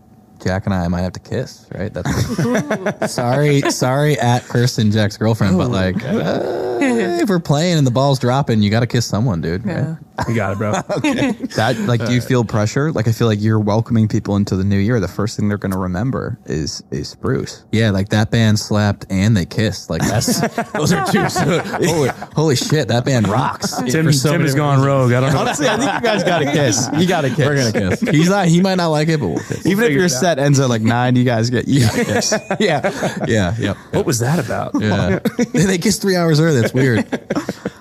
Jack and I might have to kiss, right? That's sorry, sorry at Kirsten, Jack's girlfriend, but like, uh, if we're playing and the ball's dropping, you got to kiss someone, dude. yeah. Right? You got it, bro. okay. That like, do you feel pressure? Like, I feel like you're welcoming people into the new year. The first thing they're going to remember is is Spruce. Yeah, like that band slapped and they kissed. Like that's those are two. holy, holy shit, that band rocks. Tim, For so Tim many has gone rogue. I don't know. Honestly, I think you guys got to kiss. You got to kiss. We're gonna kiss. He's not. He might not like it, but we'll kiss. Even if you're your it out. set ends at like nine, you guys get you got to. Yeah, yeah, yep. What was that about? Yeah, they, they kissed three hours early. That's weird.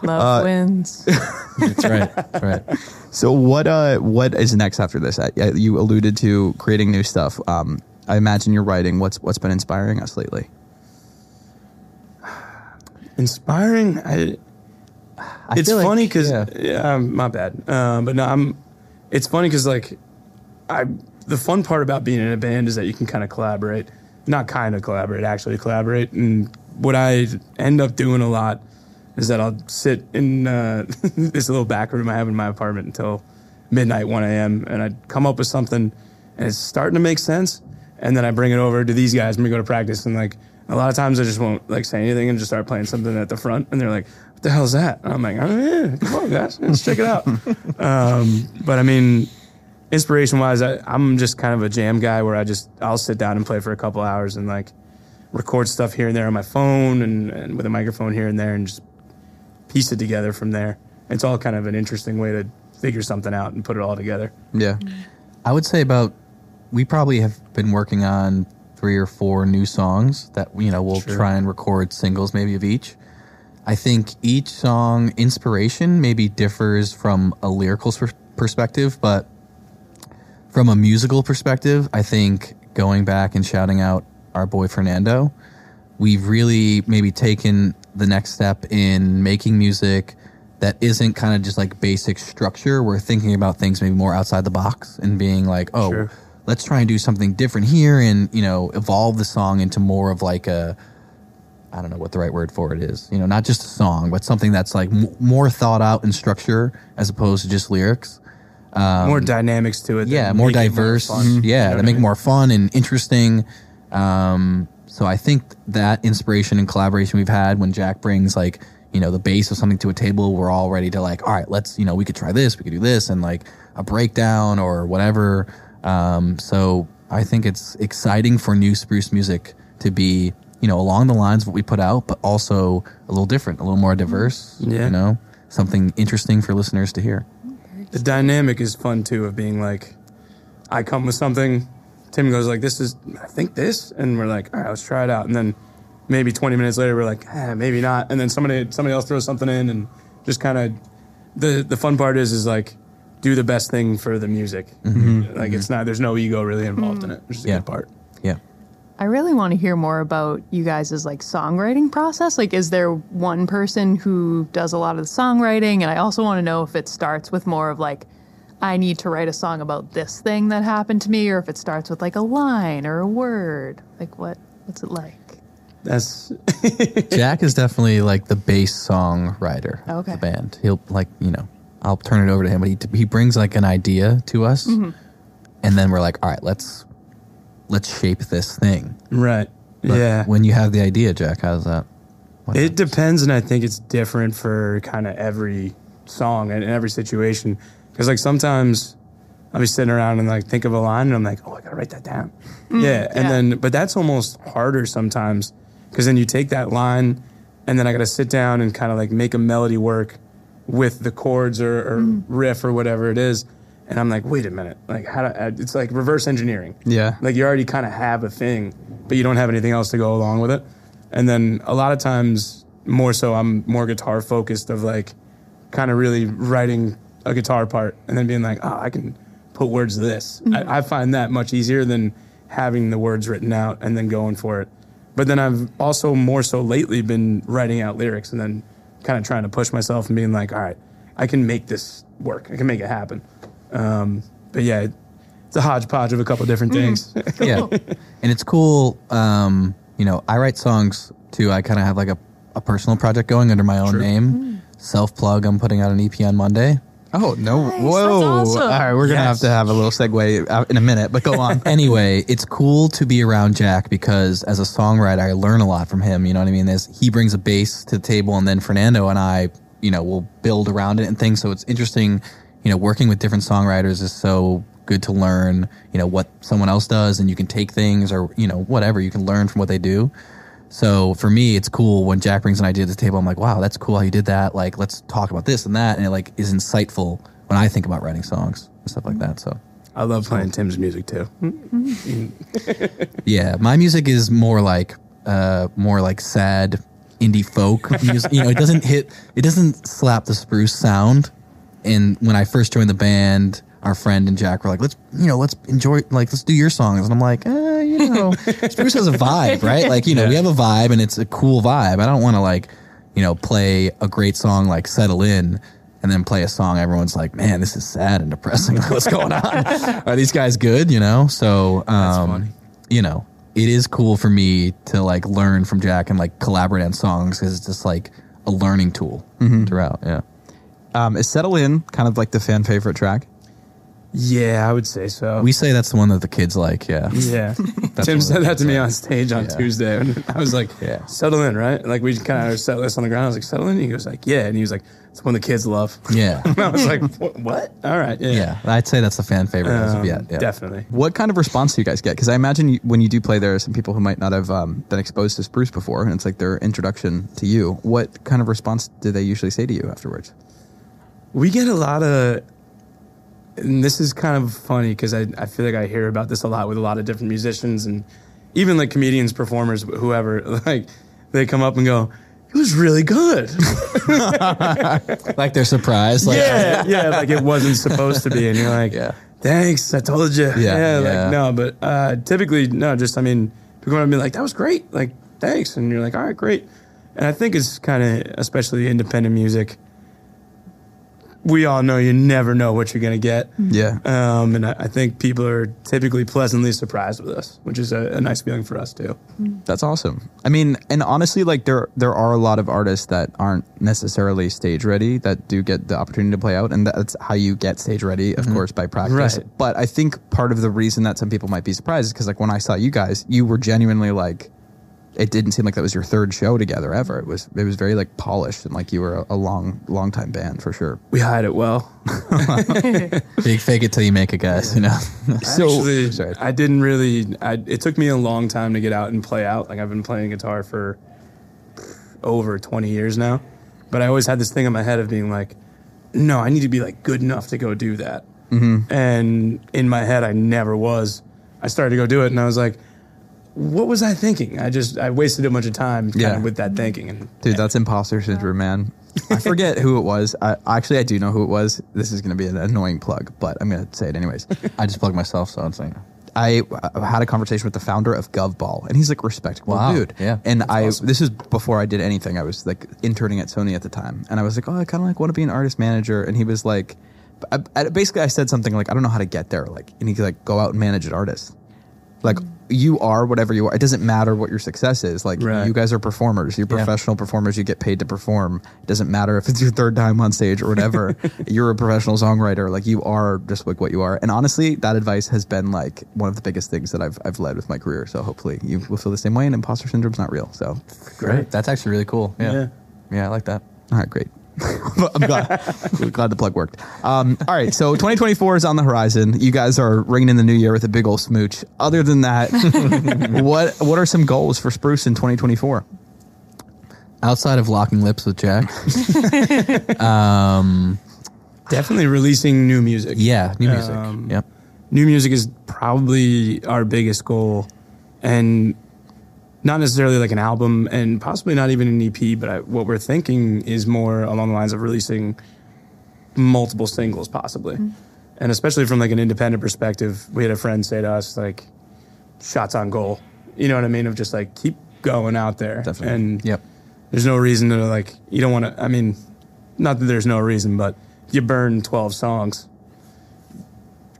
Love wins. That's right. That's right. So what uh what is next after this? Uh, You alluded to creating new stuff. Um, I imagine you're writing. What's what's been inspiring us lately? Inspiring. I, I it's feel funny because yeah. yeah. um, my bad. Um, but no, I'm. It's funny because like, I the fun part about being in a band is that you can kind of collaborate, not kind of collaborate, actually collaborate. And what I end up doing a lot is that I'll sit in uh, this little back room I have in my apartment until midnight, one a.m. and I'd come up with something, and it's starting to make sense. And then I bring it over to these guys when we go to practice, and like a lot of times I just won't like say anything and just start playing something at the front, and they're like, "What the hell's that?" And I'm like, "Oh yeah, come on guys, let's check it out." um, but I mean, inspiration wise, I, I'm just kind of a jam guy where I just I'll sit down and play for a couple hours and like record stuff here and there on my phone and, and with a microphone here and there and just piece it together from there. It's all kind of an interesting way to figure something out and put it all together. Yeah, mm-hmm. I would say about we probably have been working on three or four new songs that you know we'll Sure. try and record singles maybe of each. I think each song inspiration maybe differs from a lyrical perspective, but from a musical perspective, I think going back and shouting out our boy Fernando, we've really maybe taken the next step in making music that isn't kind of just like basic structure. We're thinking about things maybe more outside the box and being like, oh, Sure. let's try and do something different here and you know evolve the song into more of like a I don't know what the right word for it is. You know, not just a song, but something that's like m- more thought out in structure as opposed to just lyrics. More dynamics to it. Um, Yeah, more diverse. You know yeah, that I make it mean? more fun and interesting. Um, so I think that inspiration and collaboration we've had when Jack brings like you know the base of something to a table, we're all ready to like, all right, let's you know we could try this, we could do this, and like a breakdown or whatever. Um, so I think it's exciting for new spruce music to be you know along the lines of what we put out, but also a little different, a little more diverse. Yeah. you know, something interesting for listeners to hear. The dynamic is fun too of being like i come with something tim goes like this is i think this and we're like all right let's try it out. And then maybe 20 minutes later we're like eh, maybe not. And then somebody somebody else throws something in and just kind of the the fun part is is like do the best thing for the music. Like it's not there's no ego really involved in it which is a Yeah. good part. Yeah. I really want to hear more about you guys' like songwriting process. Like, is there one person who does a lot of the songwriting? And I also want to know if it starts with more of like, I need to write a song about this thing that happened to me, or if it starts with like a line or a word. Like, what what's it like? that's Jack is definitely like the bass songwriter of the band. He'll like you know I'll turn it over to him, but he he brings like an idea to us, Mm-hmm. and then we're like, all right, let's let's shape this thing. right But yeah When you have the idea, Jack, how's that? What It depends, and I think it's different for kind of every song and every situation. Because like sometimes I'll be sitting around and like think of a line, and I'm like, oh, I gotta write that down. Mm, yeah, and yeah. then but that's almost harder sometimes because then you take that line, and then I gotta sit down and kind of like make a melody work with the chords or, or mm. riff or whatever it is. And I'm like, wait a minute, like how do I, it's like reverse engineering. Yeah. Like you already kind of have a thing, but you don't have anything else to go along with it. And then a lot of times, more so, I'm more guitar focused of like kind of really writing a guitar part and then being like, oh, I can put words to this. I, mm-hmm. I find that much easier than having the words written out and then going for it. But then I've also more so lately been writing out lyrics and then kind of trying to push myself and being like, all right, I can make this work. I can make it happen. Um, but yeah, it's a hodgepodge of a couple different things. yeah, and it's cool. Um, you know, I write songs too. I kind of have like a, a personal project going under my own name. Self plug. I'm putting out an EP on Monday. Oh no! Nice, Whoa! that's awesome. All right, we're gonna have to have a little segue out in a minute, but go on. anyway, it's cool to be around Jack because as a songwriter, I learn a lot from him. You know what I mean? There's, he brings a bass to the table, and then Fernando and I, you know, will build around it and things. So it's interesting. You know, working with different songwriters is so good to learn. You know what someone else does, and you can take things or you know whatever you can learn from what they do. So for me, it's cool when Jack brings an idea to the table. I'm like, wow, that's cool how you did that. Like, let's talk about this and that, and it like is insightful when I think about writing songs and stuff like that. So. I love playing Tim's music too. Yeah, my music is more like uh more like sad indie folk music. You know, it doesn't hit it doesn't slap the spruce sound. And when I first joined the band, our friend and Jack were like, "Let's, you know, let's enjoy like let's do your songs." And I'm like, eh, you know, spruce has a vibe, right? Like, you know, we have a vibe and it's a cool vibe. I don't want to like, you know, play a great song like Settle In and then play a song everyone's like, "Man, this is sad and depressing. Like, what's going on? Are these guys good?" You know? So, um you know, it is cool for me to like learn from Jack and like collaborate on songs because it's just like a learning tool throughout. Yeah. Um, is "Settle In" kind of like the fan favorite track? Yeah, I would say so. We say that's the one that the kids like. Yeah. yeah. Tim said that to me on stage on Yeah. Tuesday, and I was like, Yeah. settle in, right?" Like we kind of set this on the ground. I was like, "Settle in." He goes like, "Yeah," and he was like, "It's one the kids love." Yeah. And I was like, "What? what? All right, yeah, Yeah. I'd say that's the fan favorite as of Um, yet. Yeah. definitely." What kind of response do you guys get? Because I imagine you, when you do play, there are some people who might not have um, been exposed to Spruce before, and it's like their introduction to you. What kind of response do they usually say to you afterwards? We get a lot of, and this is kind of funny because I, I feel like I hear about this a lot with a lot of different musicians and even like comedians, performers, whoever. Like they come up and go, "It was really good." Like they're surprised. Like, yeah, yeah, like it wasn't supposed to be, and you're like, Yeah. thanks, I told you. Yeah, yeah. like no, but uh, typically no, just I mean, people and be like, that was great, like thanks, and you're like, all right, great, and I think it's kind of especially independent music. We all know you never know what you're gonna get. Mm-hmm. Yeah. Um, and I, I think people are typically pleasantly surprised with us, which is a, a nice feeling for us too. Mm-hmm. That's awesome. I mean, and honestly, like there there are a lot of artists that aren't necessarily stage ready that do get the opportunity to play out, and that's how you get stage ready, of mm-hmm. course, by practice. Right. But I think part of the reason that some people might be surprised is because, like, when I saw you guys, you were genuinely like, it didn't seem like that was your third show together ever. It was it was very like polished and like you were a, a long long time band for sure. We hide it well. Big fake it till you make it, guys. You know. So Actually, sorry. I didn't really. I, it took me a long time to get out and play out. Like I've been playing guitar for over 20 years now, but I always had this thing in my head of being like, no, I need to be like good enough to go do that. Mm-hmm. And in my head, I never was. I started to go do it, and I was like, what was I thinking? I just I wasted a bunch of time kind Yeah. of with that thinking. And Dude, that's imposter syndrome, man. I forget who it was. I, actually, I do know who it was. This is going to be an annoying plug, but I'm going to say it anyways. I just plugged myself, so I'm saying. I uh, had a conversation with the founder of GovBall, and he's like a respectable Wow. dude. Yeah. And I this is before I did anything. I was like interning at Sony at the time, and I was like, oh, I kind of like want to be an artist manager. And he was like, I, I- basically, I said something like, I don't know how to get there. Like, and he could like go out and manage an artist. Like you are whatever you are. It doesn't matter what your success is. Like Right. you guys are performers. You're Yeah. professional performers. You get paid to perform. It doesn't matter if it's your third time on stage or whatever. you're a professional songwriter. Like you are just like what you are. And honestly, that advice has been like one of the biggest things that I've I've led with my career. So hopefully you will feel the same way. And imposter syndrome's not real. So Great. That's actually really cool. Yeah. Yeah. Yeah, I like that. all right, great. I'm glad, glad the plug worked. Um, all right, so 2024 is on the horizon. You guys are ringing in the new year with a big old smooch. Other than that, what what are some goals for Spruce in 2024? Outside of locking lips with Jack, Definitely releasing new music. yeah, new music. Um, yep. new music is probably our biggest goal and not necessarily like an album and possibly not even an ep but I, what we're thinking is more along the lines of releasing multiple singles possibly. Mm-hmm. And especially from like an independent perspective we had a friend say to us like shots on goal. You know what i mean? Of just like keep going out there. Definitely. and Yep. there's no reason to like you don't want to i mean not that there's no reason but you burn 12 songs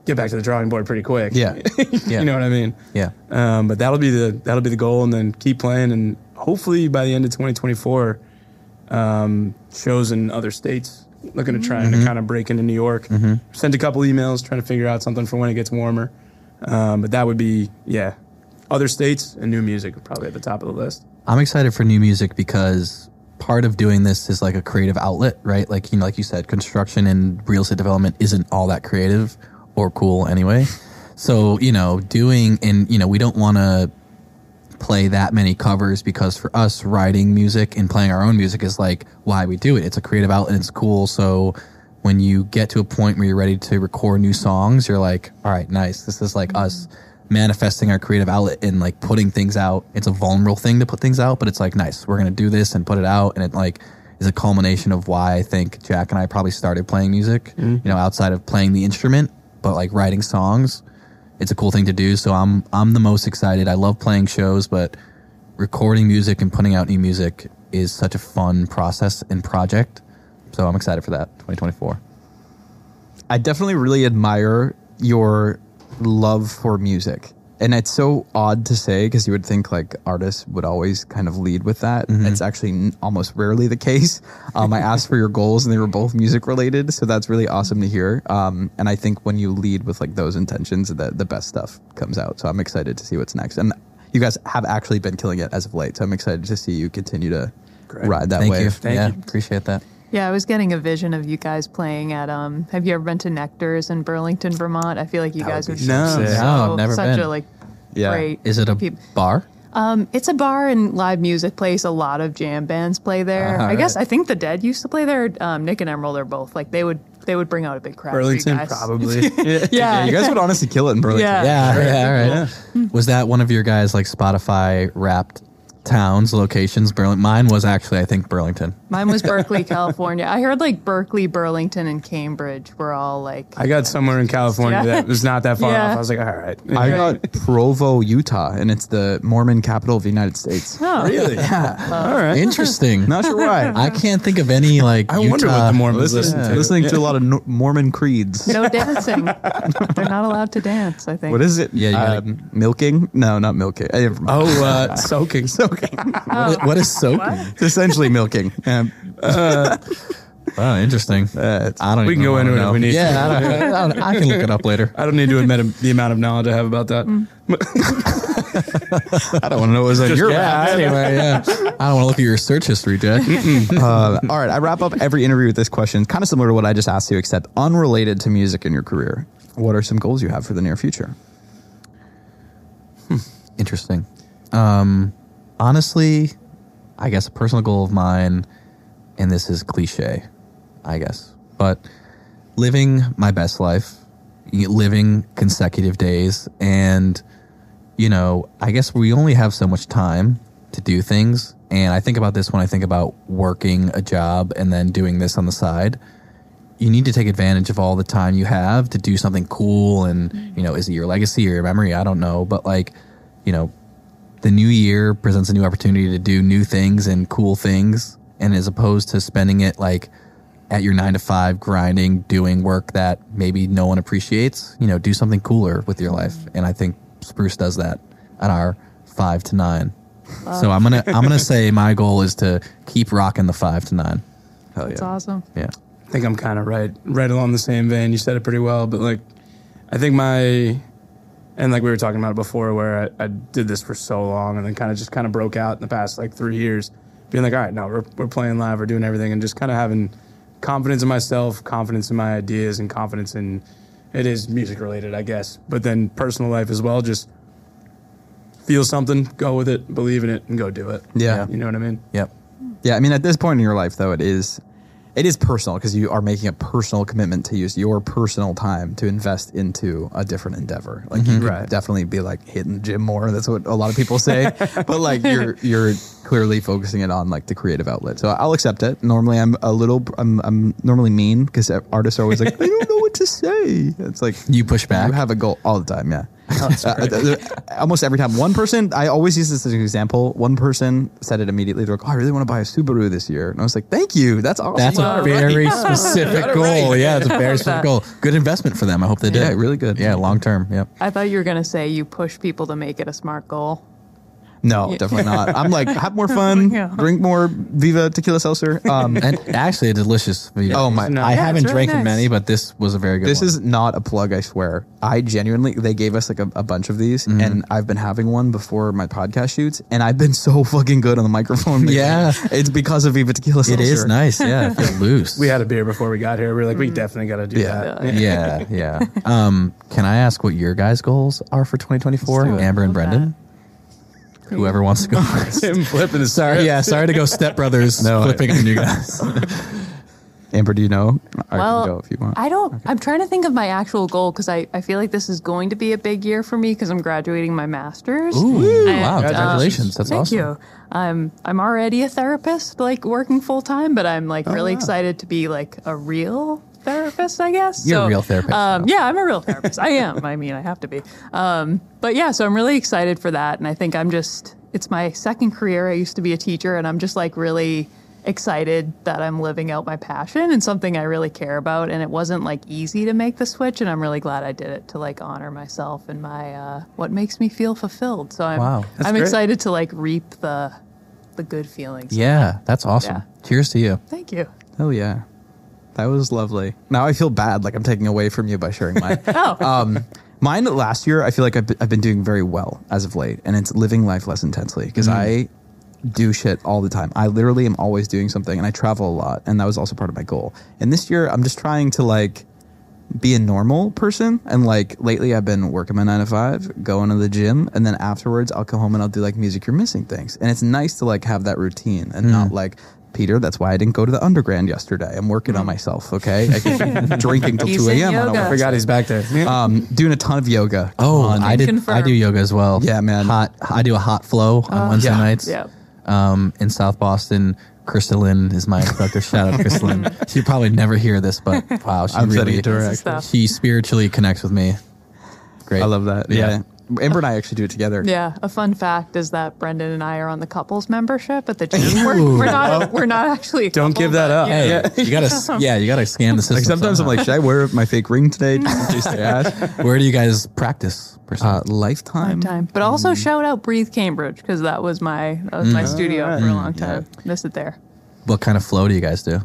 get back to the drawing board pretty quick Yeah. Yeah. you know what i mean Yeah. um, but that'll be the that'll be the goal and then keep playing and hopefully by the end of 2024 um, shows in other states looking to try to kind of break into new york sent a couple emails trying to figure out something for when it gets warmer um, but that would be yeah other states and new music are probably at the top of the list I'm excited for new music because part of doing this is like a creative outlet, right? Like you know, like you said, construction and real estate development isn't all that creative or cool anyway. So you know, doing and you know, we don't want to play that many covers because for us, writing music and playing our own music is like why we do it. It's a creative outlet. And it's cool. So when you get to a point where you're ready to record new songs, you're like, all right, nice. This is like us mm-hmm. manifesting our creative outlet and like putting things out. It's a vulnerable thing to put things out, but it's like nice. We're gonna do this and put it out, and it like is a culmination of why I think Jack and I probably started playing music. Mm-hmm. You know, outside of playing the instrument, but like writing songs. It's a cool thing to do. So I'm I'm the most excited. I love playing shows, but recording music and putting out new music is such a fun process and project. So I'm excited for that 2024. I definitely really admire your love for music. And it's so odd to say because you would think like artists would always kind of lead with that. It's actually n- almost rarely the case. Um, I asked for your goals and they were both music related. So that's really awesome to hear. Um, and I think when you lead with like those intentions, the, the best stuff comes out. So I'm excited to see what's next. And you guys have actually been killing it as of late. So I'm excited to see you continue to Great. ride that Thank wave. you. Thank yeah, you. appreciate that. Yeah, I was getting a vision of you guys playing at um. Have you ever been to Nectar's in Burlington, Vermont? I feel like you guys would would be be so so. No, I've never such been. a like Yeah. great. Is it a peop- bar? Um, it's a bar and live music place. A lot of jam bands play there. Ah, I guess. I think the Dead used to play there. Um, Nick and Emerald are both like they would they would bring out a big crowd. for you burlington guys. probably Yeah, Yeah, you guys would honestly kill it in Burlington. Yeah. Yeah, yeah, all right. Yeah. Was that one of your guys like Spotify wrapped towns, locations. Burlington. Mine was actually, I think, Burlington. Mine was Berkeley, California. I heard like Berkeley, Burlington, and Cambridge were all like. I got somewhere in California Yeah. that was not that far Yeah. off. I was like, all right. I got Provo, Utah, and it's the Mormon capital of the United States. Oh, really? Yeah, all right. Interesting. not sure why. I can't think of any like. I wonder what the Mormons Listen, listen to. listening to a lot of no- Mormon creeds. no dancing. They're not allowed to dance. I think. What is it? Yeah, you gotta- um, milking? No, not milking. Eh, never mind. Oh, uh, soaking. soaking. What, what is soaking? it's essentially milking. Um, Oh, interesting. uh, I don't. We can go know into it if we need Yeah, to. I, don't, I, don't- I can look it up later. I don't need to admit the amount of knowledge I have about that. I don't want to know what was on your Yeah. Anyway, yeah. I don't want to look at your search history, Jack. Uh, all right, I wrap up every interview with this question, kind of similar to what I just asked you, except unrelated to music in your career. What are some goals you have for the near future? Interesting. Um, honestly, I guess a personal goal of mine, and this is cliche, I guess, but living my best life, living consecutive days, and you know, I guess we only have so much time to do things. And I think about this when I think about working a job and then doing this on the side. You need to take advantage of all the time you have to do something cool. And, mm-hmm. you know, is it your legacy or your memory? I don't know. But, like, you know, the new year presents a new opportunity to do new things and cool things. And as opposed to spending it like at your nine to five grinding, doing work that maybe no one appreciates, you know, do something cooler with your life. Mm-hmm. And I think Spruce does that at our five to nine. So I'm gonna I'm gonna say my goal is to keep rocking the five to nine. Hell That's yeah. awesome. Yeah. I think I'm kind of right, right along the same vein. You said it pretty well, but like, I think my, and like we were talking about it before, where I, I did this for so long, and then kind of just kind of broke out in the past like three years, being like, all right, no, we're we're playing live, we're doing everything, and just kind of having confidence in myself, confidence in my ideas, and confidence in it is music related, I guess, but then personal life as well. Just feel something, go with it, believe in it, and go do it. Yeah. you know what I mean. Yep. Yeah, I mean, at this point in your life, though, it is it is personal because you are making a personal commitment to use your personal time to invest into a different endeavor. Like you mm-hmm. could Right. definitely be like hitting the gym more. That's what a lot of people say. but like you're you're clearly focusing it on like the creative outlet. So I'll accept it. Normally, I'm a little I'm I'm normally mean because artists are always like I don't know what to say. It's like You push back. you have a goal all the time, yeah. Uh, almost every time. One person, I always use this as an example. One person said it immediately. They're like, "Oh, I really want to buy a Subaru this year," and I was like, "Thank you. That's awesome." That's a very specific goal. Yeah, it's a very specific that. goal. Good investment for them. I hope they did. Yeah, really good. Yeah, long term. Yep. I thought you were gonna say you push people to make it a smart goal. No, definitely not. I'm like, have more fun, Yeah. drink more Viva Tequila Seltzer. Um, And actually, a delicious. Vita. Oh, my- I Yeah, haven't it's really drank nice. many, but this was a very good. this one. is not a plug, I swear. I genuinely, they gave us like a, a bunch of these, Mm-hmm. and I've been having one before my podcast shoots, and I've been so fucking good on the microphone. making Yeah. it's because of Viva Tequila It Seltzer. is nice. Yeah, I feel loose. We had a beer before we got here. We are like, we definitely got to do Yeah. that. yeah, yeah. Um, can I ask what your guys' goals are for 2024? Do it. Amber and Love Brendan. Whoever wants to go first. Him flipping his Sorry, yeah, sorry to go Step Brothers No, I- flipping on you guys. Amber, do you know? I well, can go if you want. I don't. I'm trying to think of my actual goal because I, I feel like this is going to be a big year for me because I'm graduating my master's. Ooh, And, wow! um, Congratulations, that's Thank awesome. you. I'm I'm already a therapist, like working full time, but I'm like really wow. excited to be like a real therapist. I guess You're a real therapist Um, yeah, I'm a real therapist. I am. I mean, I have to be. Um, but yeah, so I'm really excited for that, and I think I'm just. It's my second career. I used to be a teacher, and I'm just like really excited that I'm living out my passion and something I really care about. And it wasn't like easy to make the switch, and I'm really glad I did it to like honor myself and my uh, what makes me feel fulfilled. So I'm Wow, I'm great. excited to like reap the the good feelings. Yeah, that's awesome. Yeah. Cheers to you. Thank you. Hell yeah. That was lovely. Now I feel bad, like I'm taking away from you by sharing mine. Oh. um, mine last year, I feel like I've been, I've been doing very well as of late, and it's living life less intensely because I do shit all the time. I literally am always doing something, and I travel a lot, and that was also part of my goal. And this year, I'm just trying to like be a normal person. And like lately, I've been working my nine to five, going to the gym, and then afterwards, I'll come home and I'll do like music you're missing things. And it's nice to like have that routine and not like Peter, that's why I didn't go to the underground yesterday. I'm working on myself, okay? I can keep drinking till 2 in a.m. on a yoga. I forgot he's back there. um, doing a ton of yoga. Oh, I did. Confirm. I do yoga as well. Yeah, man. Hot. I do a hot flow on Wednesday Yeah. nights. Yeah. Um, in South Boston, Crystalline is my instructor. Shout out Crystalline. She'd probably never hear this, but wow, she I'm setting really it to her, This is actually. stuff. she spiritually connects with me. Great. I love that. Yeah. Amber and I actually do it together. Yeah, a fun fact is that Brendan and I are on the couples membership at the gym. We're, we're not. Oh. We're not actually. a Don't give that but up. yeah. Hey, you gotta. Yeah, you gotta scan the system. Like sometimes I'm like, should I wear my fake ring today just in case where do you guys practice? per? Uh, lifetime. Time, but also mm-hmm. shout out Breathe Cambridge because that was my that was my mm. studio for a mm-hmm. long time. Miss it there. what kind of flow do you guys do?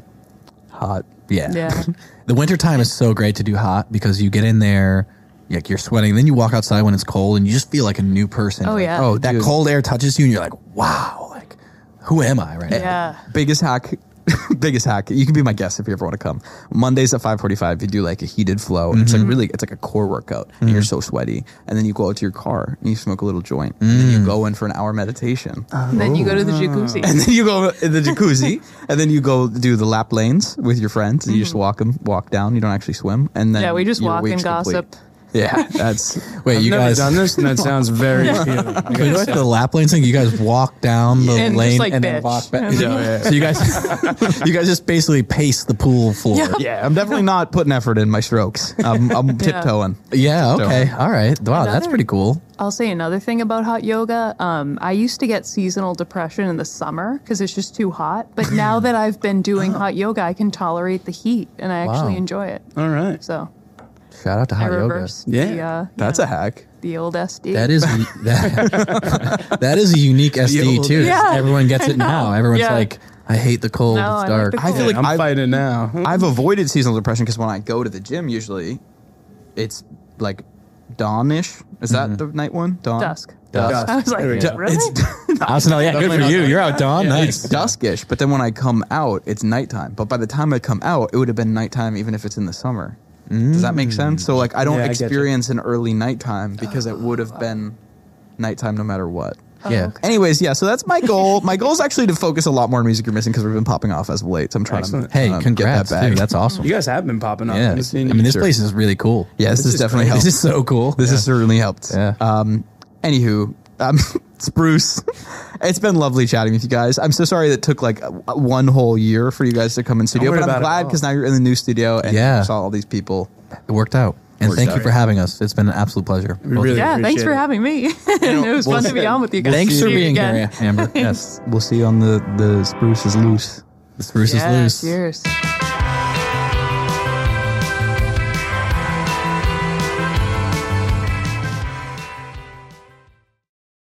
Hot. Yeah. Yeah. the winter time is so great to do hot because you get in there, like you're sweating, then you walk outside when it's cold and you just feel like a new person. Oh, Like, yeah. Oh, that dude. cold air touches you and you're like, wow, like who am I right now? Yeah. biggest hack biggest hack you can be my guest if you ever want to come mondays at 5.45 you do like a heated flow and it's like mm-hmm. really it's like a core workout and you're mm-hmm. so sweaty and then you go out to your car and you smoke a little joint and then you mm. go in for an hour meditation oh. And then you go to the jacuzzi. and then you go in the jacuzzi and then you go do the lap lanes with your friends and you just mm-hmm. walk them walk down you don't actually swim and then Yeah, we just your walk and week's complete. gossip. Yeah that's Wait, I've you never guys done this, and that sounds very appealing. Wait, like the lap lane thing, you guys walk down the And just, lane like, and then bitch. walk back. And then- So you guys, you guys just basically pace the pool floor. Yeah. yeah i'm definitely not putting effort in my strokes i'm, I'm tiptoeing Yeah, okay, all right. Wow, that's Another- pretty cool. I'll say another thing about hot yoga. Um, I used to get seasonal depression in the summer because it's just too hot. But now that I've been doing hot yoga, I can tolerate the heat and I actually Wow. enjoy it. All right. So Shout out to I hot yoga. Yeah. the, uh, that's you a hack the old SD. That is that, that is a unique SD old- too. Yeah, Everyone gets it now. Everyone's Yeah. like, I hate the cold. No, it's I like dark. the I feel like I'm I've- fighting now. I've avoided seasonal depression because when I go to the gym, usually it's like dawnish. Is that the night one? Dawn. dusk. Dusk. I was like, There we go. really? It's I was like, yeah, good for you. You're out dawn. it's Nice. duskish, but then when I come out, it's nighttime. But by the time I come out, it would have been nighttime, even if it's in the summer. Does that make sense? So like, I don't Yeah, I get you. experience an early nighttime because it would have been nighttime no matter what. Yeah. okay. Anyways, yeah. So that's my goal. my goal is actually to focus a lot more on music you're missing because we've been popping off as of late. So I'm trying Excellent. to Hey, um, congrats, get that back. dude. That's awesome. You guys have been popping up. yeah. I've seen I mean, this Sure. place is really cool. yeah, this, This has is definitely helped. This is so cool. This has certainly helped. Yeah. Um, anywho, um, Spruce, it's been lovely chatting with you guys. I'm so sorry that it took like a- one whole year for you guys to come in studio, but I'm glad because now you're in the new studio and Yeah. you saw all these people. It worked out. And Worked thank out. you for having us. It's been an absolute pleasure. We really you. yeah, thanks for it. having me. it was fun to be on with you guys. Thanks for See you being again. here, Amber. Yes. We'll see you on the the Spruce is loose. The spruce Yeah, is loose. cheers.